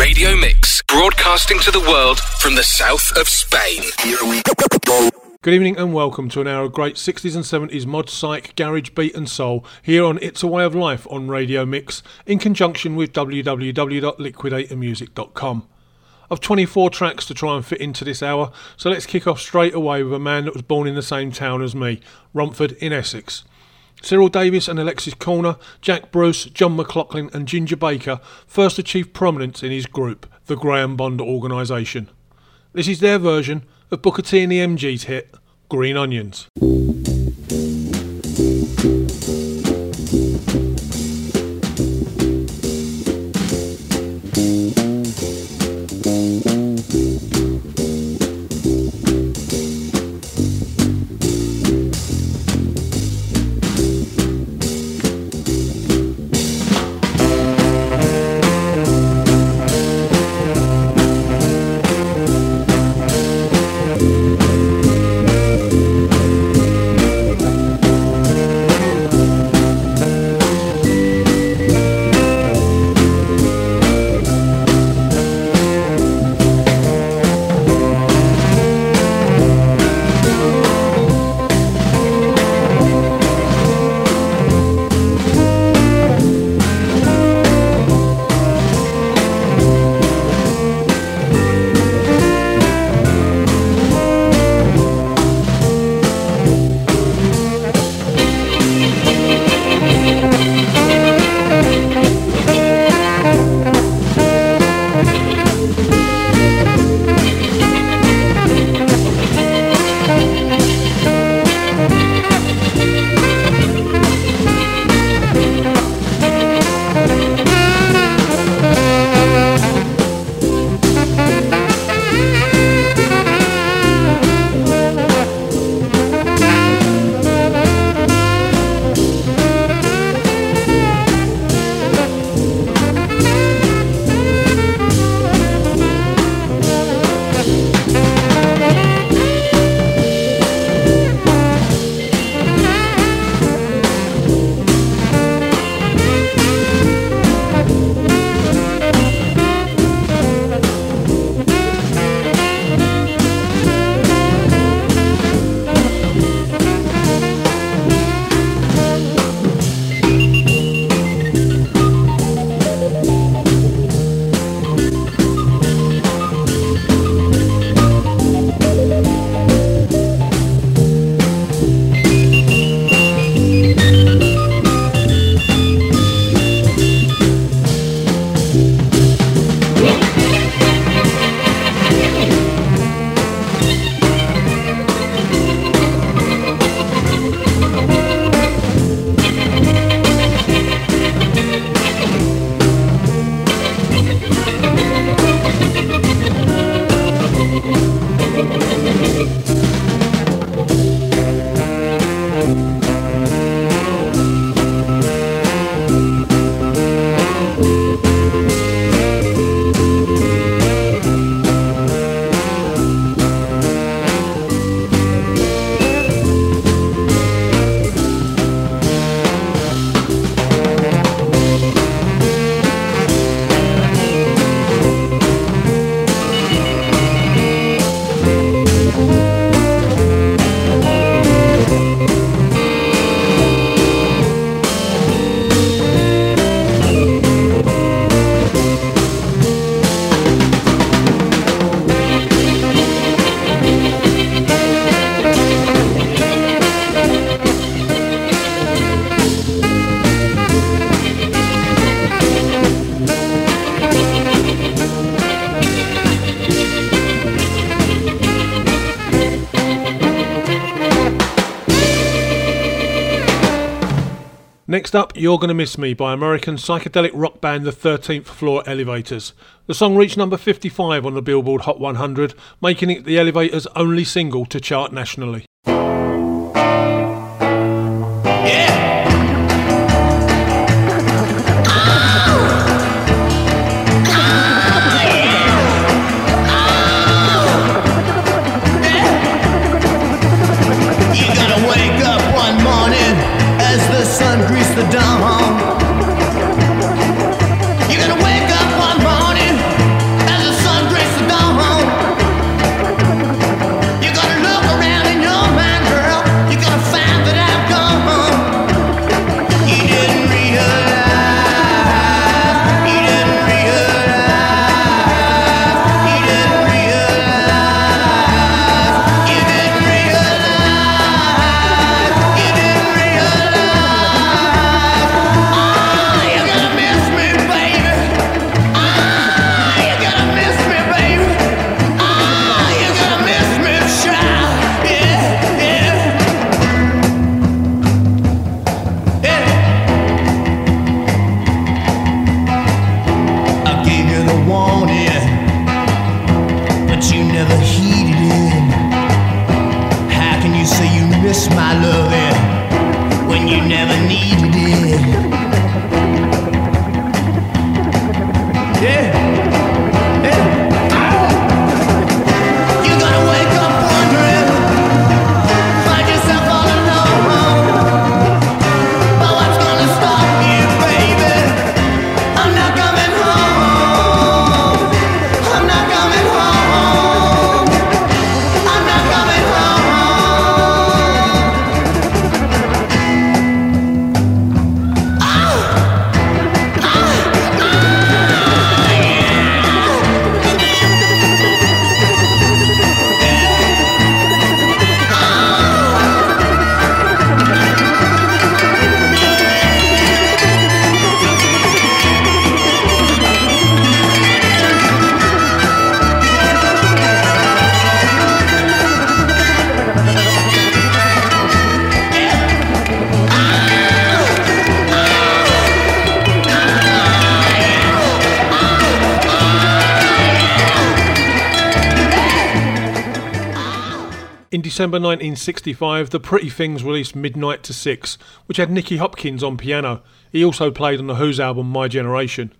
Radio Mix, broadcasting to the world from the south of Spain. Good evening and welcome to an hour of great 60s and 70s mod psych, garage beat and soul here on It's a Way of Life on Radio Mix in conjunction with www.liquidatormusic.com. I've 24 tracks to try and fit into this hour, so let's kick off straight away with a man that was born in the same town as me, Romford in Essex. Cyril Davies and Alexis Korner, Jack Bruce, John McLaughlin, and Ginger Baker first achieved prominence in his group, the Graham Bond Organisation. This is their version of Booker T and the MG's hit, Green Onions. Next up, You're Gonna Miss Me by American psychedelic rock band The 13th Floor Elevators. The song reached number 55 on the Billboard Hot 100, making it the Elevators' only single to chart nationally. December 1965, The Pretty Things released Midnight to Six, which had Nicky Hopkins on piano. He also played on the Who's album My Generation.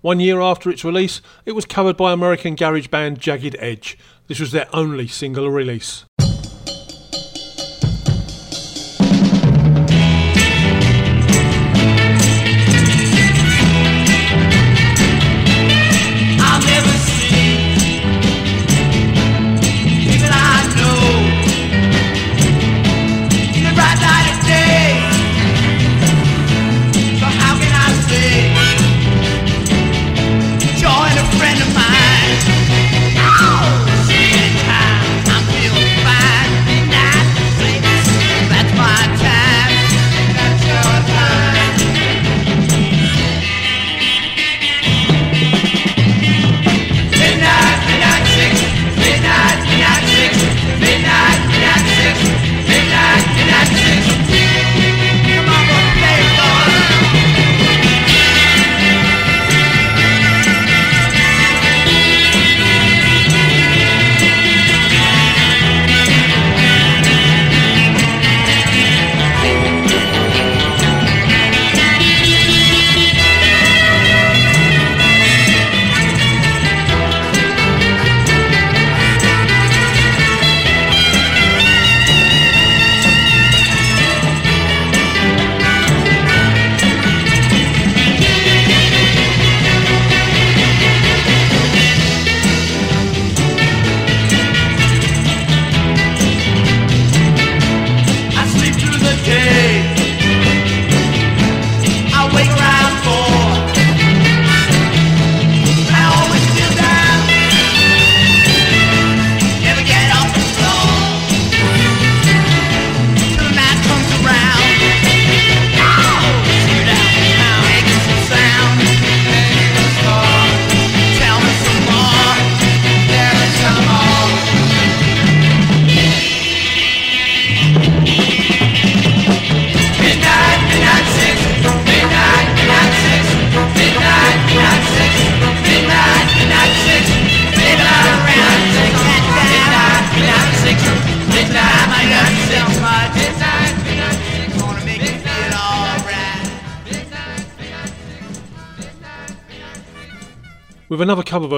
One year after its release, it was covered by American garage band Jagged Edge. This was their only single release.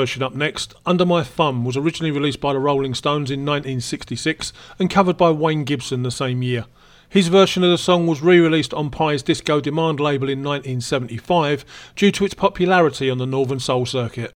Version up next, Under My Thumb was originally released by the Rolling Stones in 1966 and covered by Wayne Gibson the same year. His version of the song was re released on Pye's Disco Demand label in 1975 due to its popularity on the Northern Soul circuit.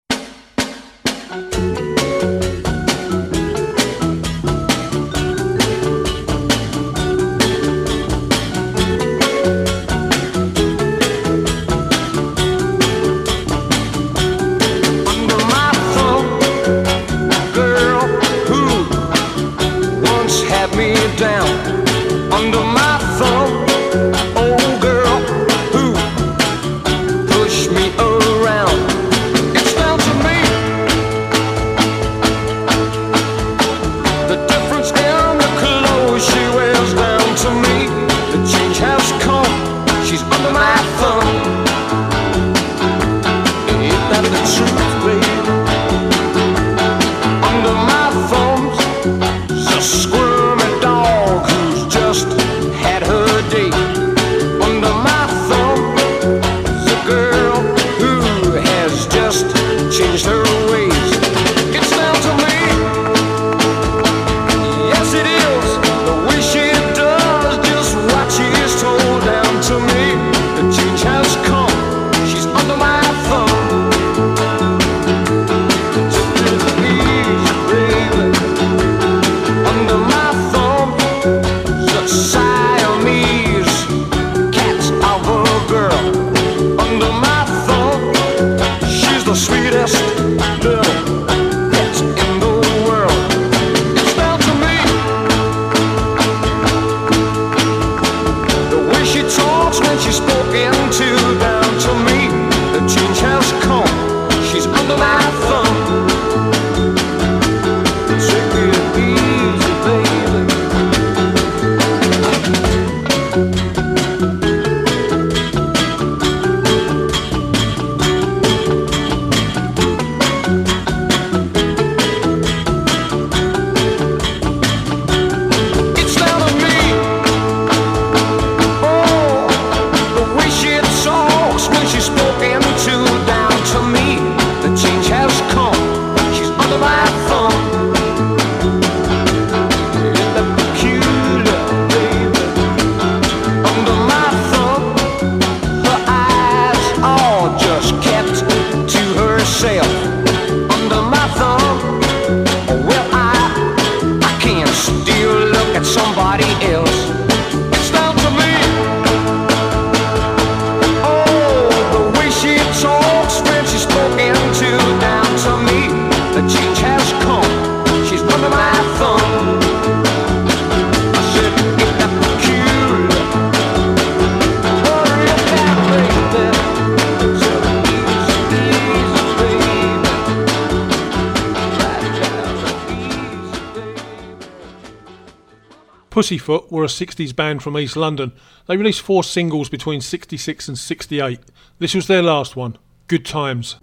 Pussyfoot were a 60s band from East London. They released four singles between 66 and 68. This was their last one, Good Times.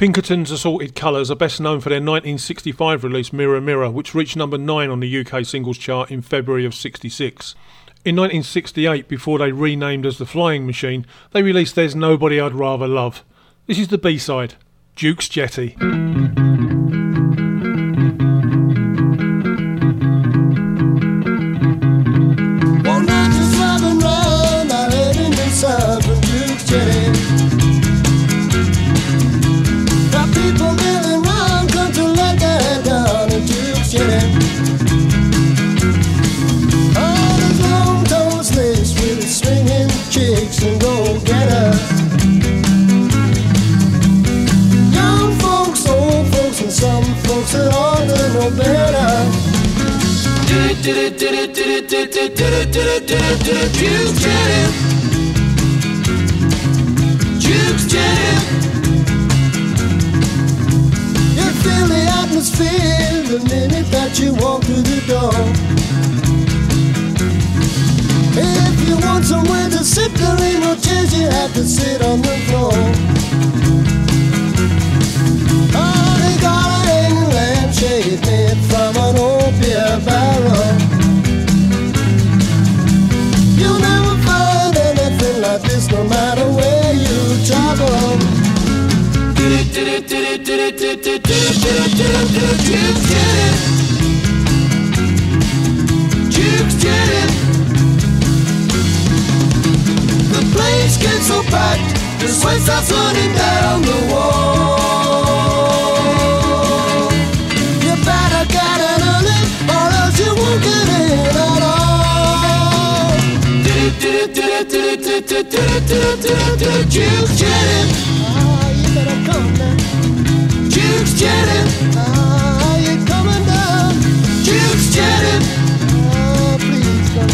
Pinkerton's Assorted Colours are best known for their 1965 release Mirror Mirror, which reached number 9 on the UK singles chart in February of 66. In 1968, before they renamed as The Flying Machine, they released There's Nobody I'd Rather Love. This is the B side Duke's Jetty. Jukes Janet, ah, you better come now. Jukes Janet, ah, you coming down? Jukes Janet, ah, please come.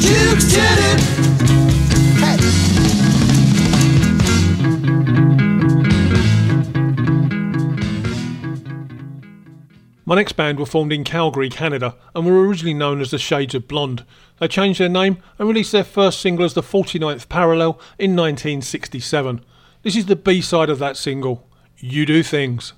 Jukes Janet. My next band were formed in Calgary, Canada, and were originally known as the Shades of Blonde. They changed their name and released their first single as the 49th Parallel in 1967. This is the B side of that single, You Do Things.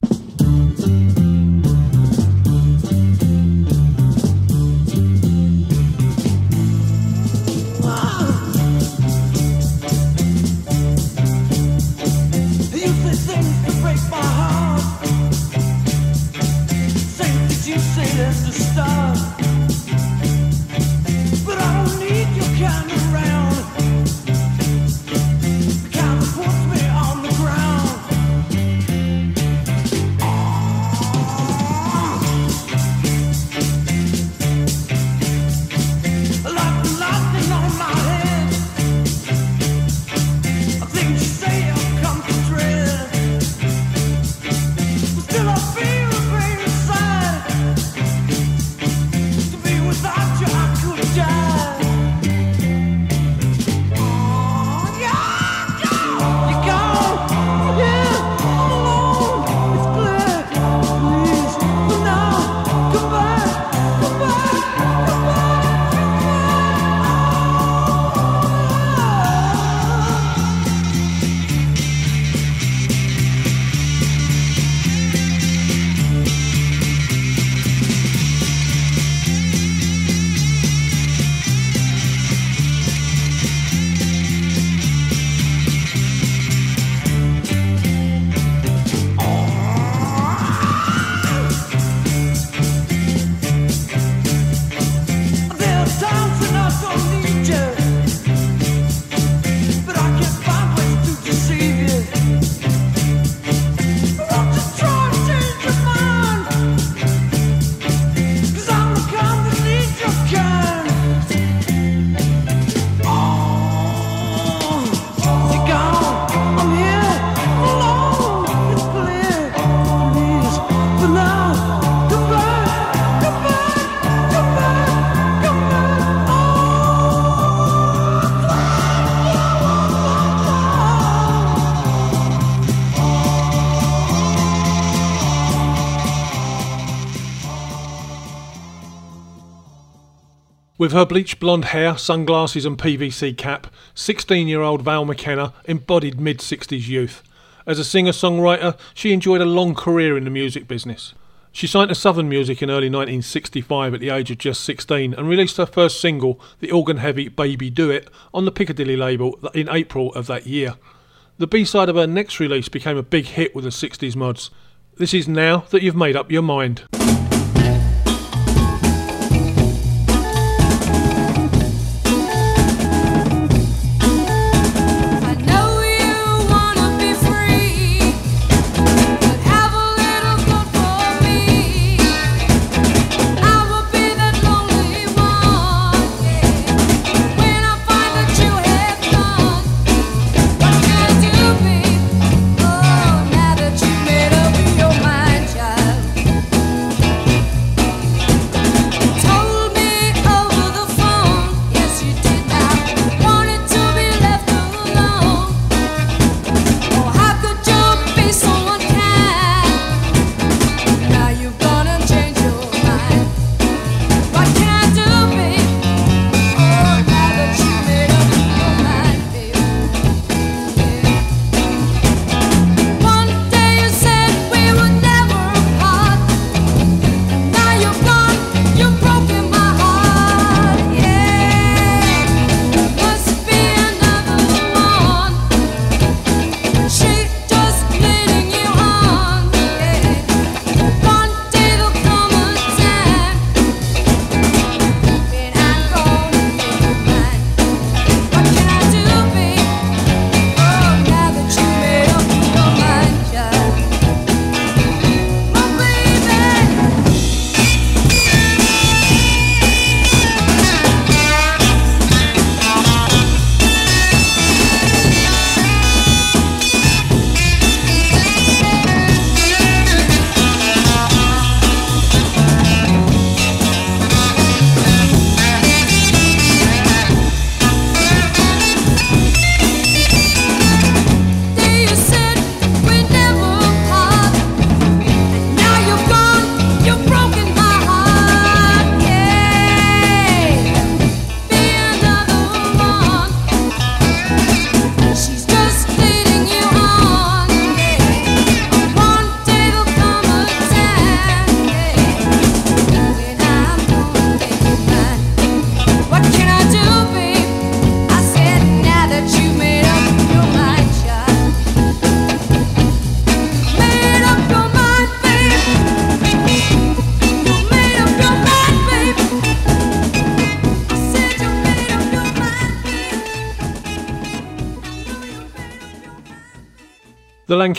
With her bleached blonde hair, sunglasses, and PVC cap, 16 year old Val McKenna embodied mid 60s youth. As a singer songwriter, she enjoyed a long career in the music business. She signed to Southern Music in early 1965 at the age of just 16 and released her first single, the organ heavy Baby Do It, on the Piccadilly label in April of that year. The B side of her next release became a big hit with the 60s mods. This is Now That You've Made Up Your Mind.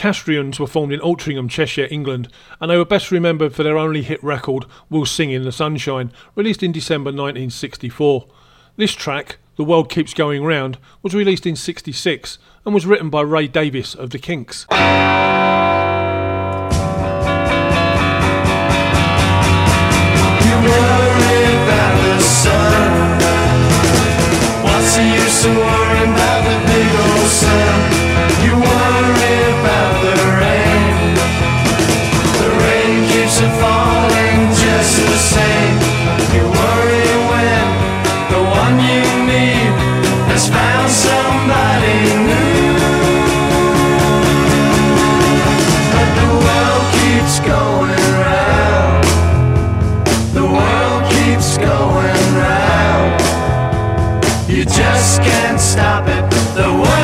Lancastrians were formed in Altrincham, Cheshire, England, and they were best remembered for their only hit record, We'll Sing in the Sunshine, released in December 1964. This track, The World Keeps Going Round, was released in 66 and was written by Ray Davies of The Kinks. can't stop it. The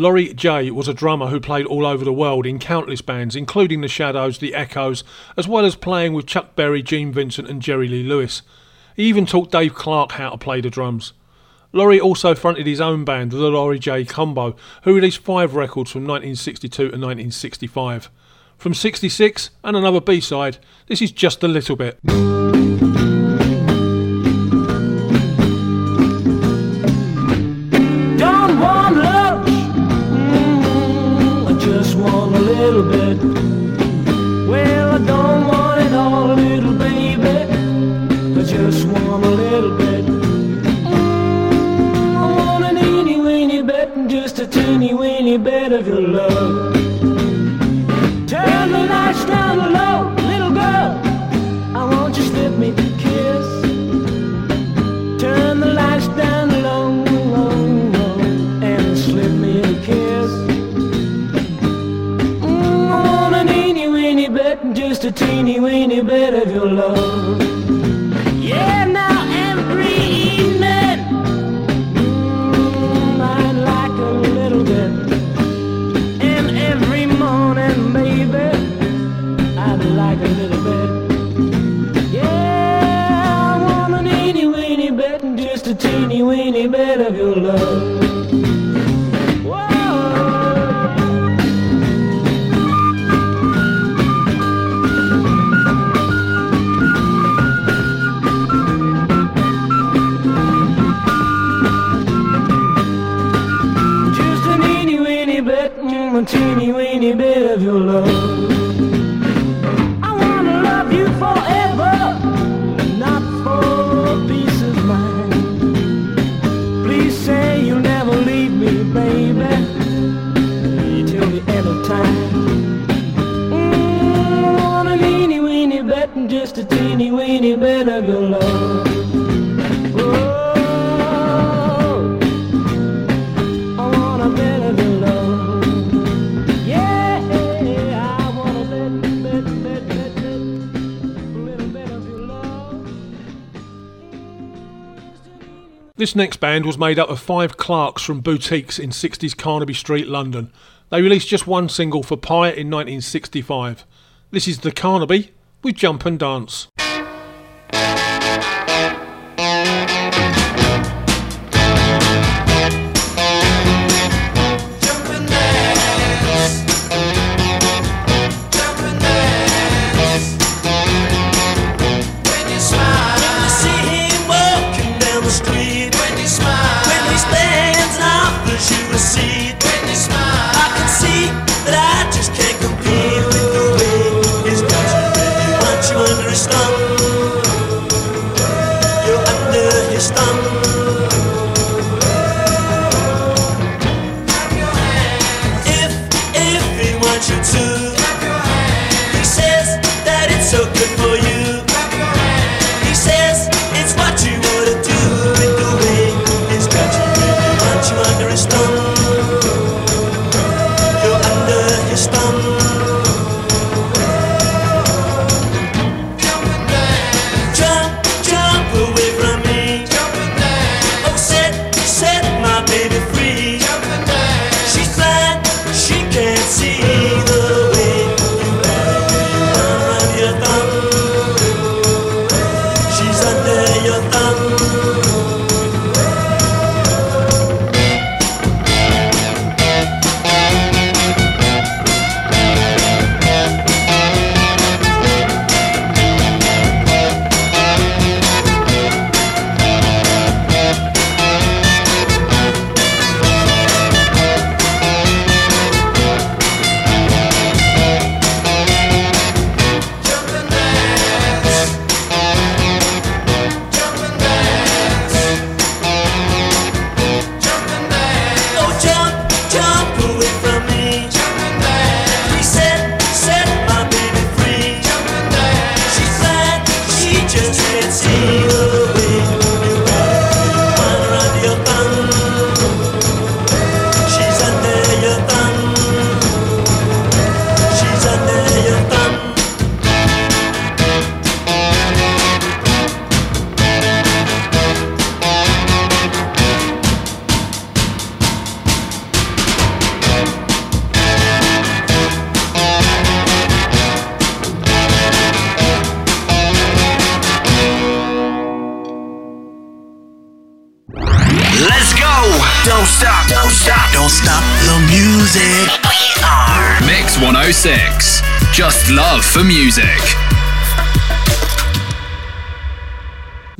Laurie Jay was a drummer who played all over the world in countless bands, including The Shadows, The Echoes, as well as playing with Chuck Berry, Gene Vincent, and Jerry Lee Lewis. He even taught Dave Clark how to play the drums. Laurie also fronted his own band, the Laurie Jay Combo, who released five records from 1962 to 1965. From 66 and another B side, this is just a little bit. This next band was made up of five clerks from boutiques in 60s Carnaby Street, London. They released just one single for Pye in 1965. This is The Carnaby with Jump and Dance.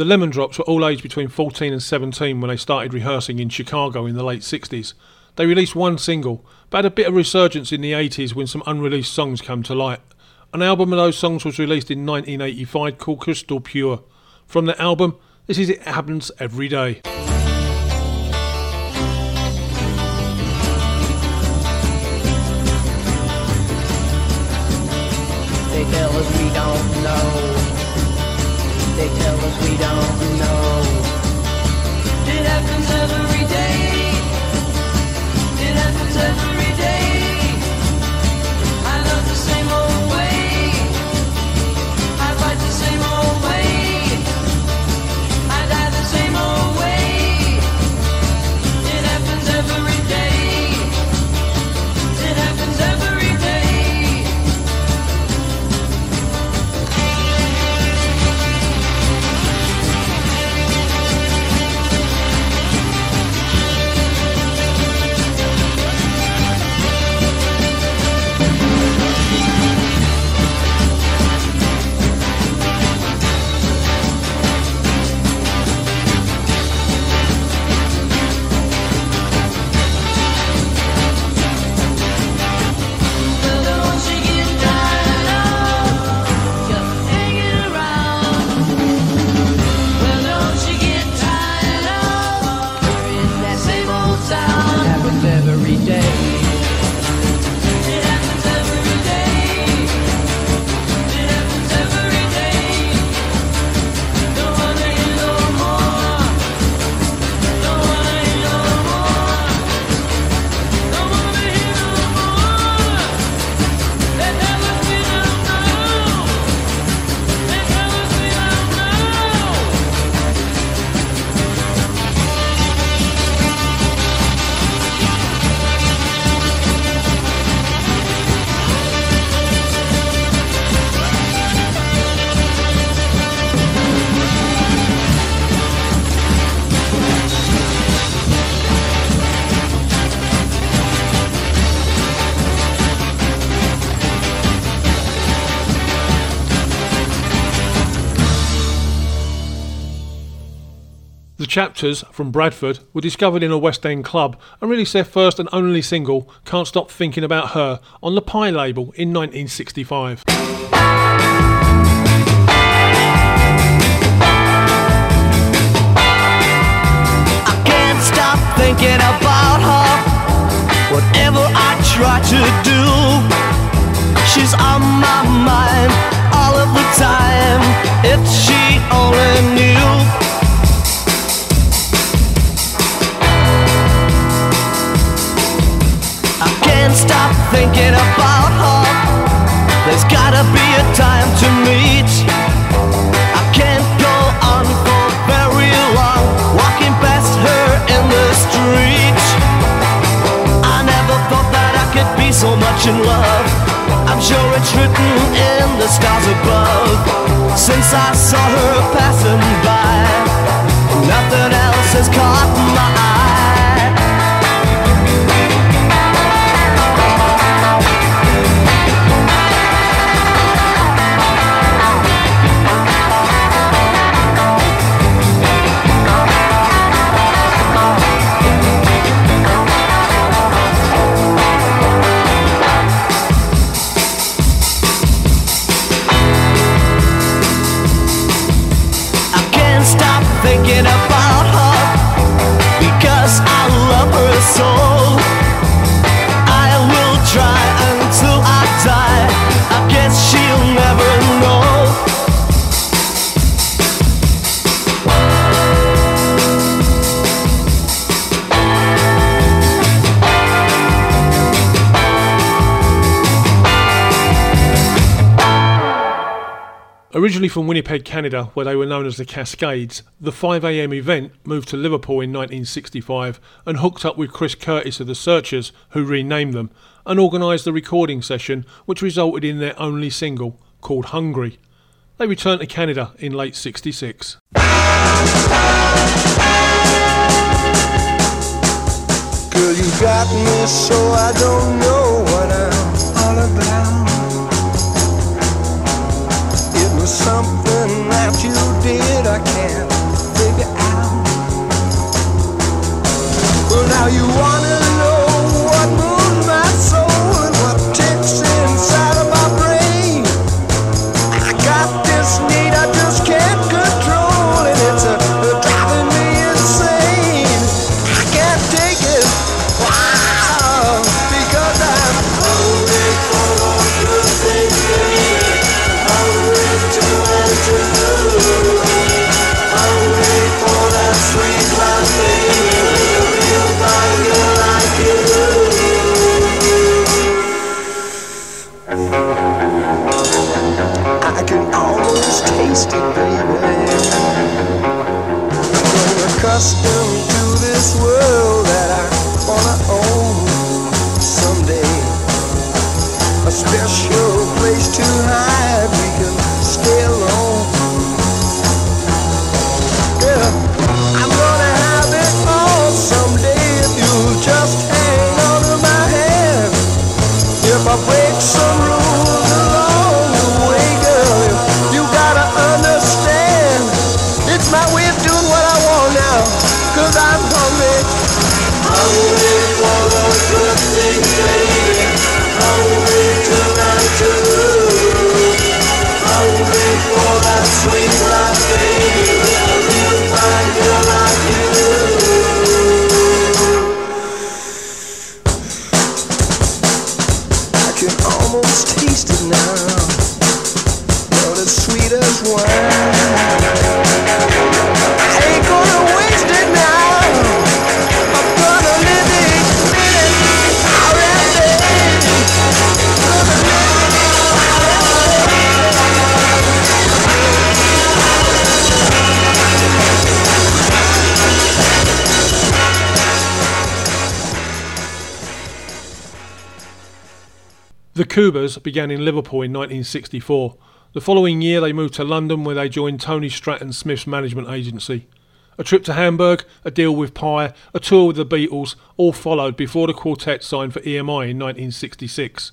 The Lemon Drops were all aged between 14 and 17 when they started rehearsing in Chicago in the late 60s. They released one single, but had a bit of resurgence in the 80s when some unreleased songs came to light. An album of those songs was released in 1985 called Crystal Pure. From the album, this is It Happens Every Day. they tell us we don't. Chapters from Bradford were discovered in a West End club and released their first and only single, Can't Stop Thinking About Her, on the Pye label in 1965. I can't stop thinking about her. Whatever I try to do, she's on my mind all of the time. If she only knew. Can't stop thinking about her. There's gotta be a time to meet. I can't go on for very long, walking past her in the street. I never thought that I could be so much in love. I'm sure it's written in the stars above. Since I saw her passing by, nothing else has caught Originally from Winnipeg, Canada, where they were known as the Cascades, the 5am event moved to Liverpool in 1965 and hooked up with Chris Curtis of the Searchers, who renamed them, and organised the recording session, which resulted in their only single, called Hungry. They returned to Canada in late 66. Girl, you got me so I don't know what I'm all about. That you did I can't figure out. Well, now you wanna The Cougars began in Liverpool in 1964. The following year, they moved to London where they joined Tony Stratton Smith's management agency. A trip to Hamburg, a deal with Pye, a tour with the Beatles all followed before the quartet signed for EMI in 1966.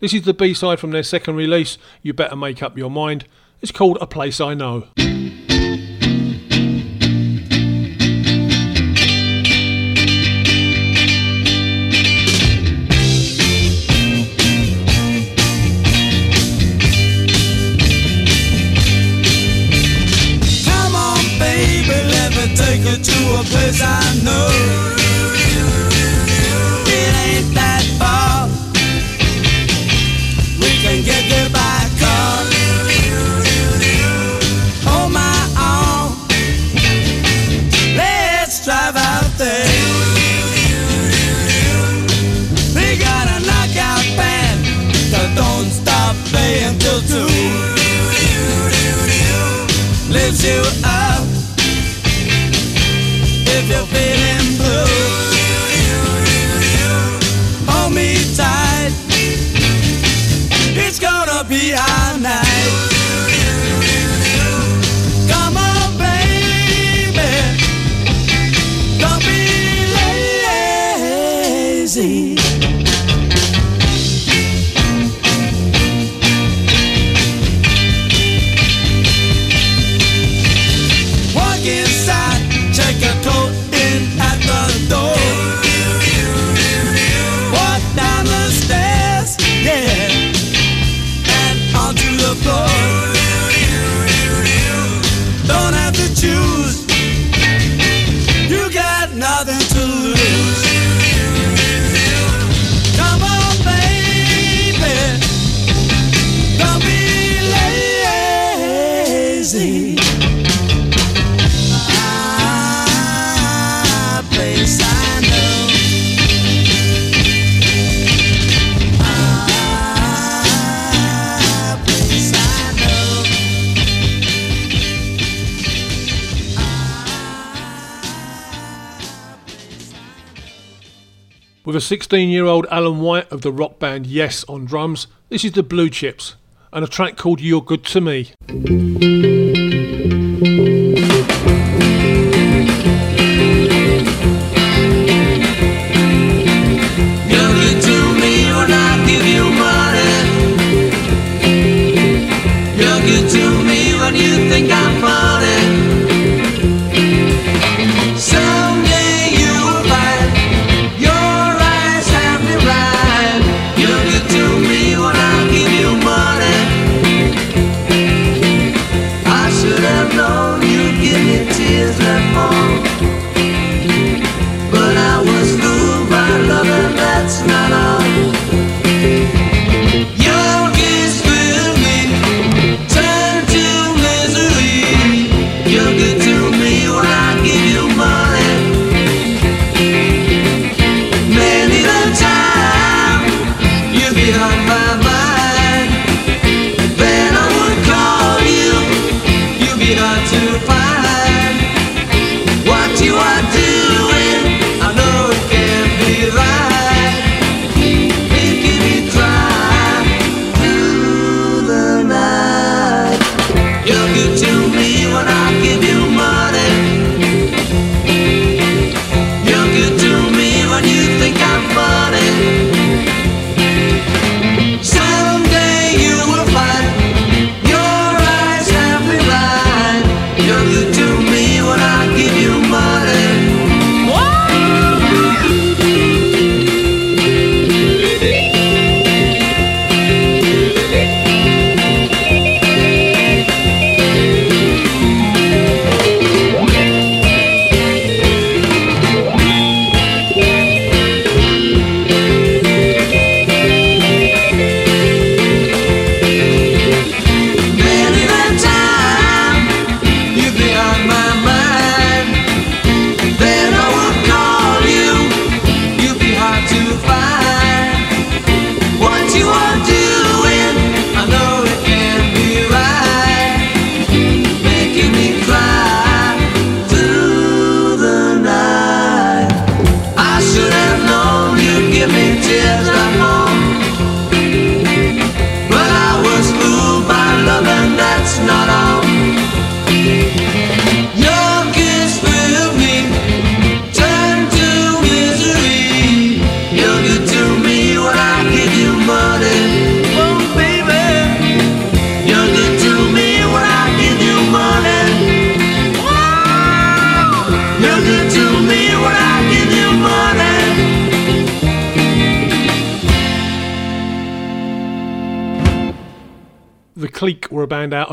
This is the B side from their second release, You Better Make Up Your Mind. It's called A Place I Know. With a 16 year old Alan White of the rock band Yes on drums, this is the Blue Chips and a track called You're Good to Me.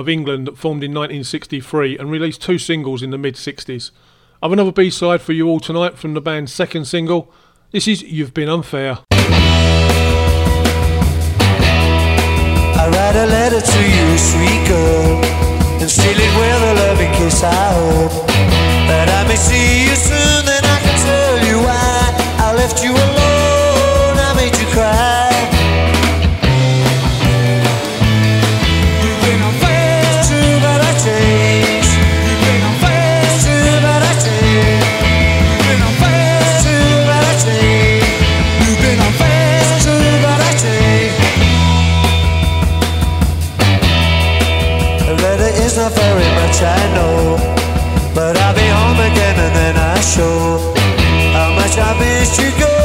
of England that formed in 1963 and released two singles in the mid 60s. I've another B side for you all tonight from the band's second single. This is You've Been Unfair. I write a letter to you, sweet girl, and seal it with a loving kiss. I hope that I may see you soon, then I can tell you why I left you alone. I bet you go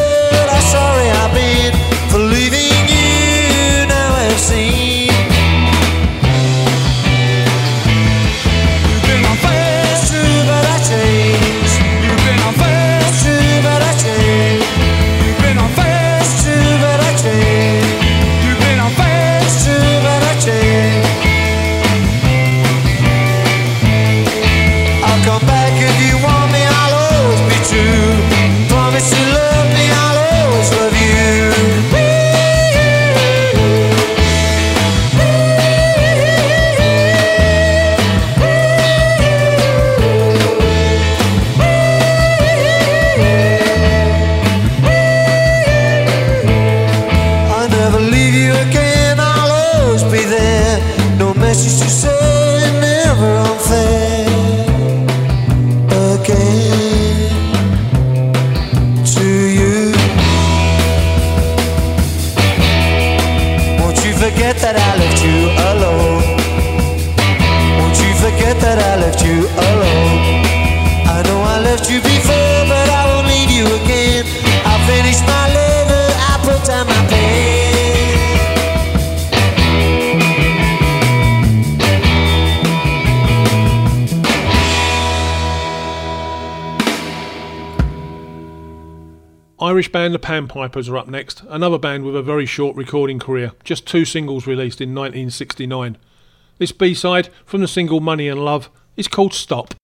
Pipers are up next, another band with a very short recording career, just two singles released in 1969. This B side from the single Money and Love is called Stop.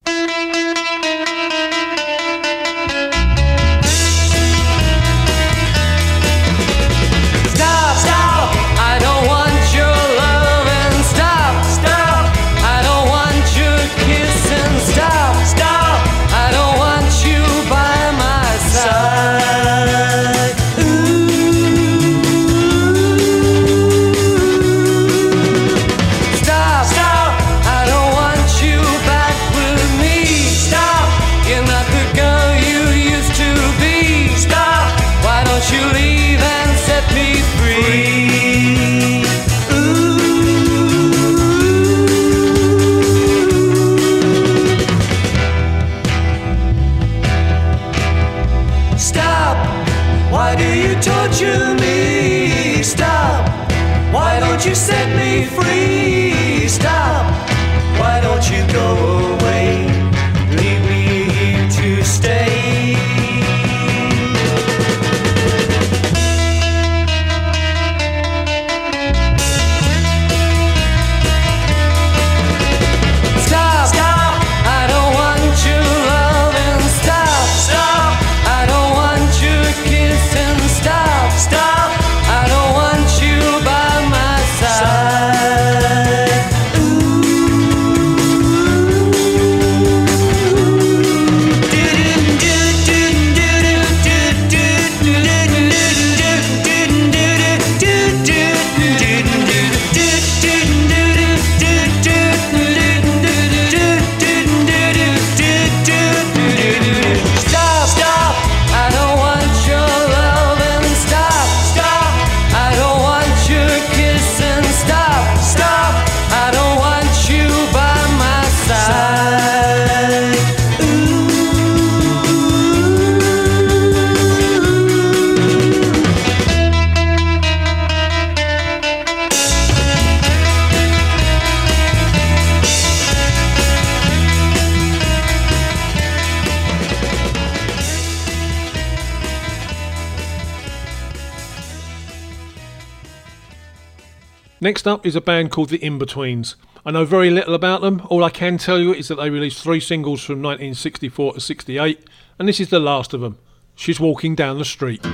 me free. free. up is a band called The Inbetweens. I know very little about them. All I can tell you is that they released three singles from 1964 to 68, and this is the last of them. She's walking down the street.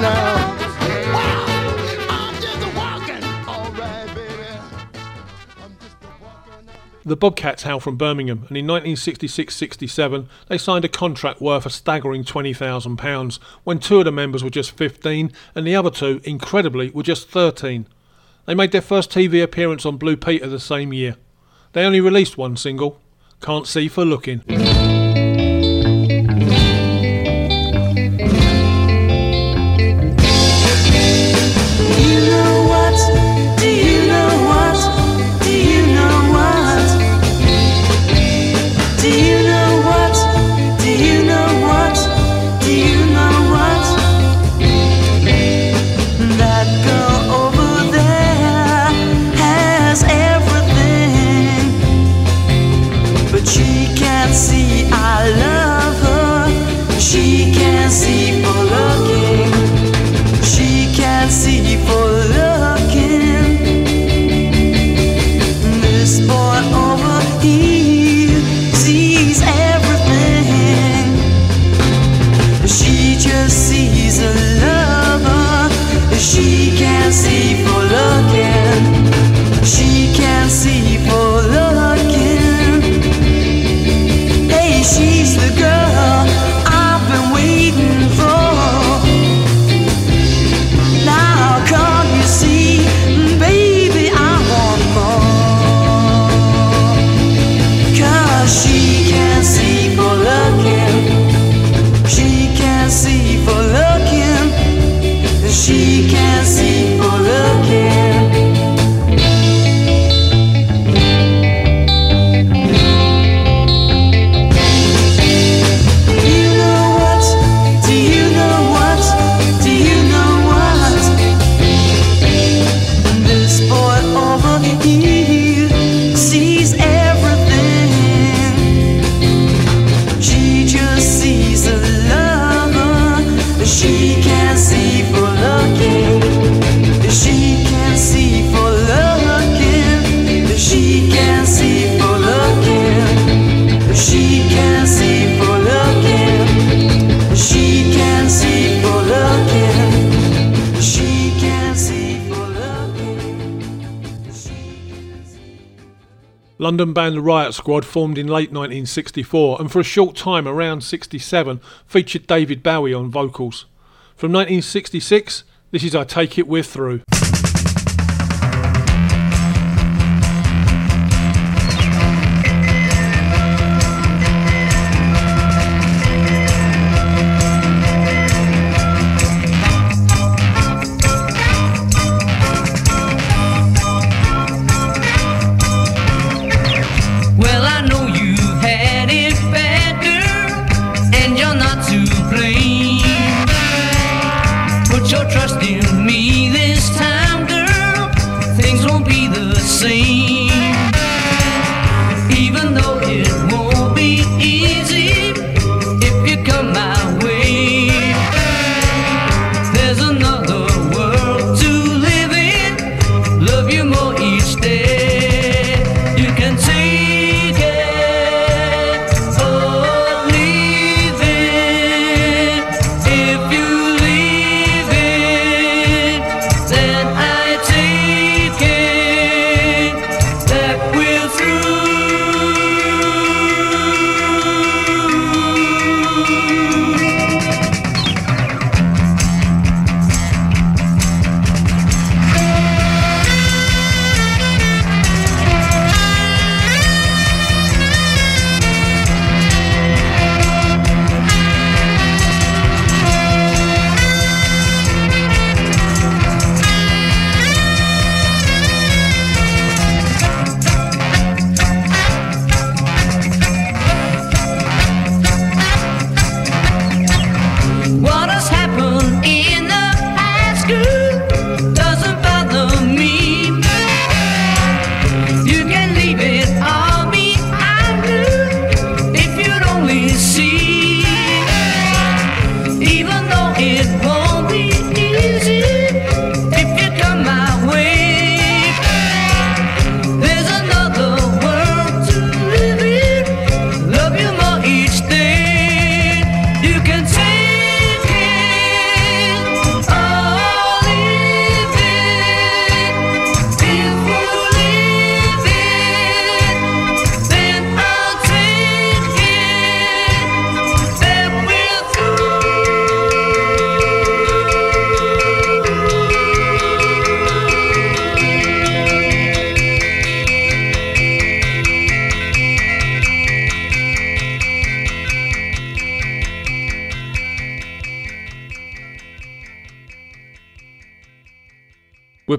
Now. Just walking. All right, baby. Walking. The Bobcats hail from Birmingham, and in 1966-67 they signed a contract worth a staggering £20,000 when two of the members were just 15 and the other two, incredibly, were just 13. They made their first TV appearance on Blue Peter the same year. They only released one single, Can't See for Looking. London band The Riot Squad formed in late 1964 and for a short time around 67 featured David Bowie on vocals. From 1966, this is I Take It We're Through.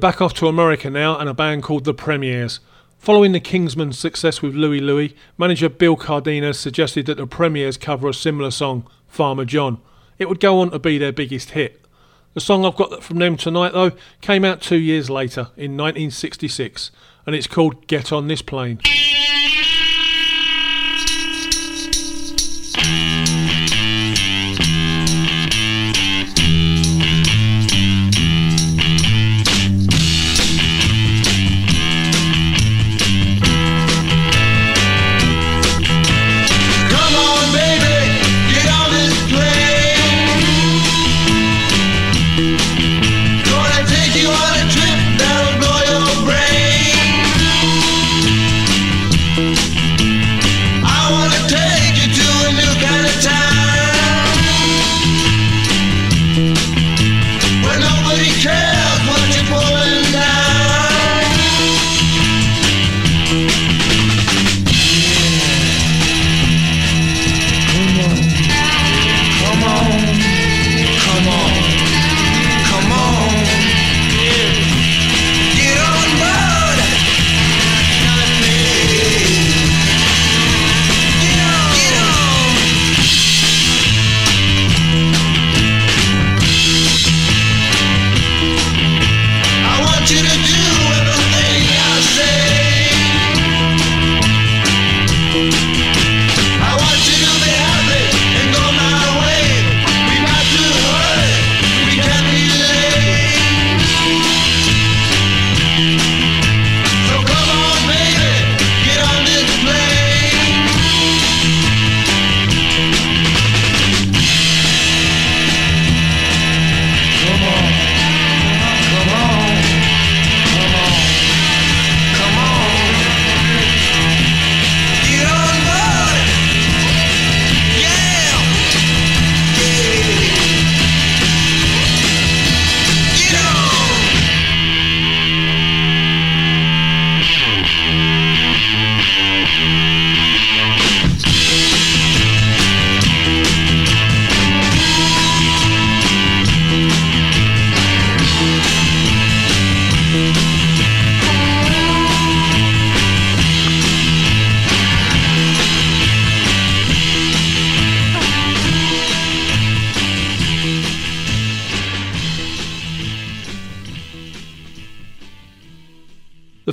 Back off to America now and a band called The Premiers. Following the Kingsmen's success with Louie Louie, manager Bill Cardenas suggested that the Premiers cover a similar song, Farmer John. It would go on to be their biggest hit. The song I've got from them tonight, though, came out two years later, in 1966, and it's called Get On This Plane.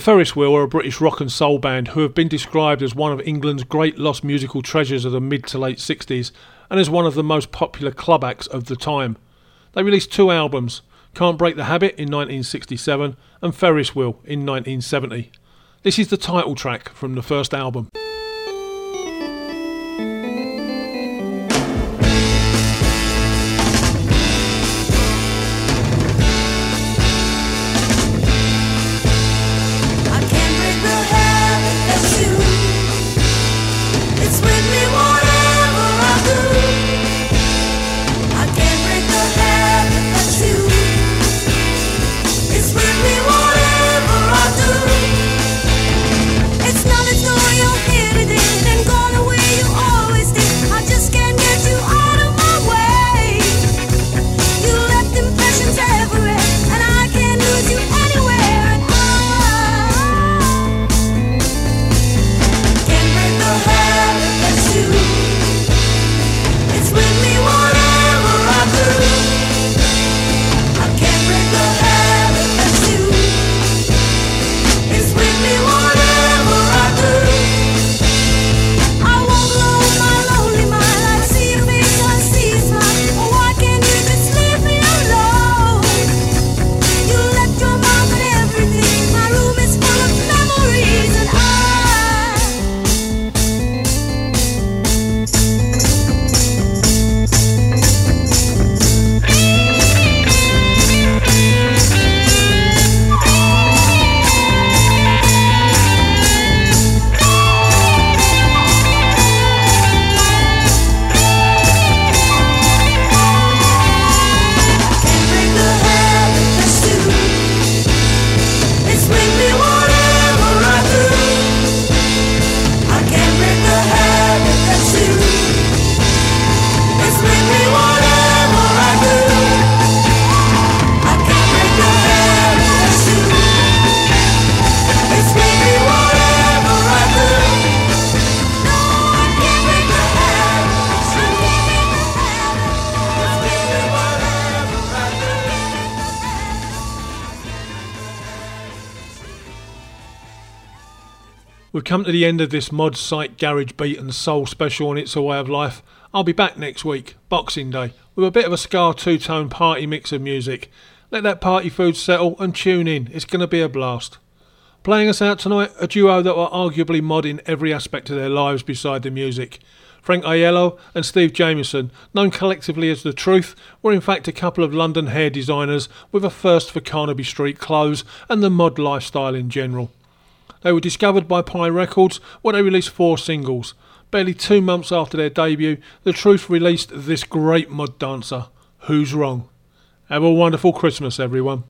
Ferris Wheel are a British rock and soul band who have been described as one of England's great lost musical treasures of the mid to late 60s and as one of the most popular club acts of the time. They released two albums, Can't Break the Habit in 1967 and Ferris Wheel in 1970. This is the title track from the first album. We've come to the end of this mod site garage beat and soul special on It's a Way of Life. I'll be back next week, Boxing Day, with a bit of a Ska two tone party mix of music. Let that party food settle and tune in, it's going to be a blast. Playing us out tonight, a duo that were arguably mod in every aspect of their lives beside the music. Frank Aiello and Steve Jameson, known collectively as The Truth, were in fact a couple of London hair designers with a thirst for Carnaby Street clothes and the mod lifestyle in general. They were discovered by Pye Records where they released four singles. Barely two months after their debut, The Truth released this great mod dancer, Who's Wrong? Have a wonderful Christmas, everyone.